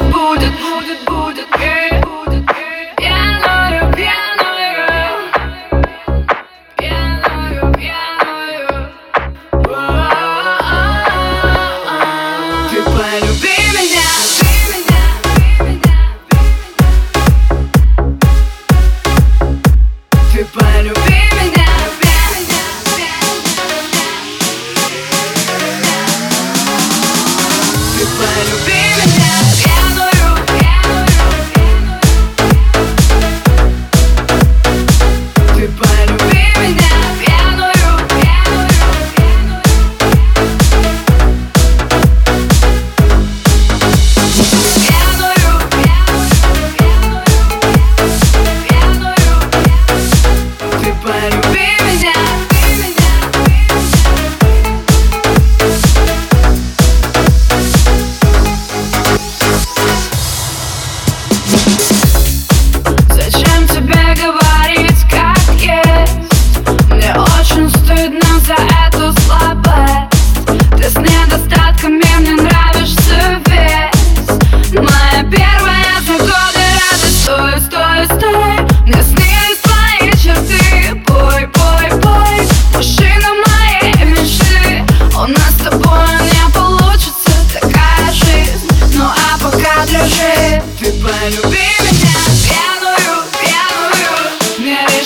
будет, будет, будет, будет, э, э. Полюби меня, полюби меня, полюби меня, Полюби меня.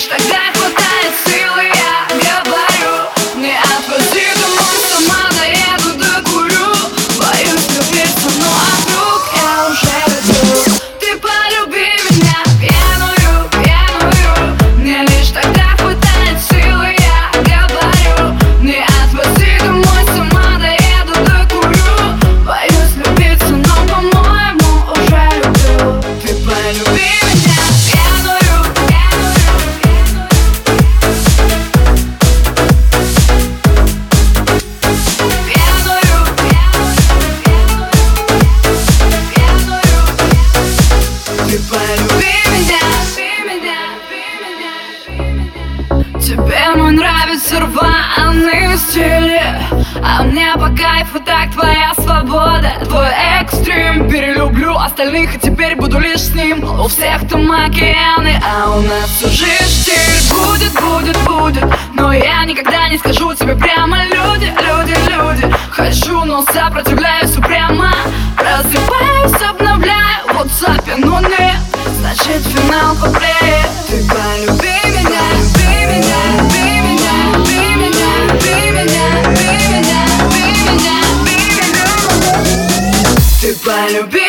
такая Кайф и так твоя свобода. Твой экстрим Перелюблю остальных и теперь буду лишь с ним. У всех там океаны, а у нас уже Будет, будет, будет Но я никогда не скажу тебе прямо. Люди, люди, люди Хочу, но сопротивляюсь упрямо. Просыпаюсь, обновляю в WhatsApp, но нет Значит финал по Hello, baby.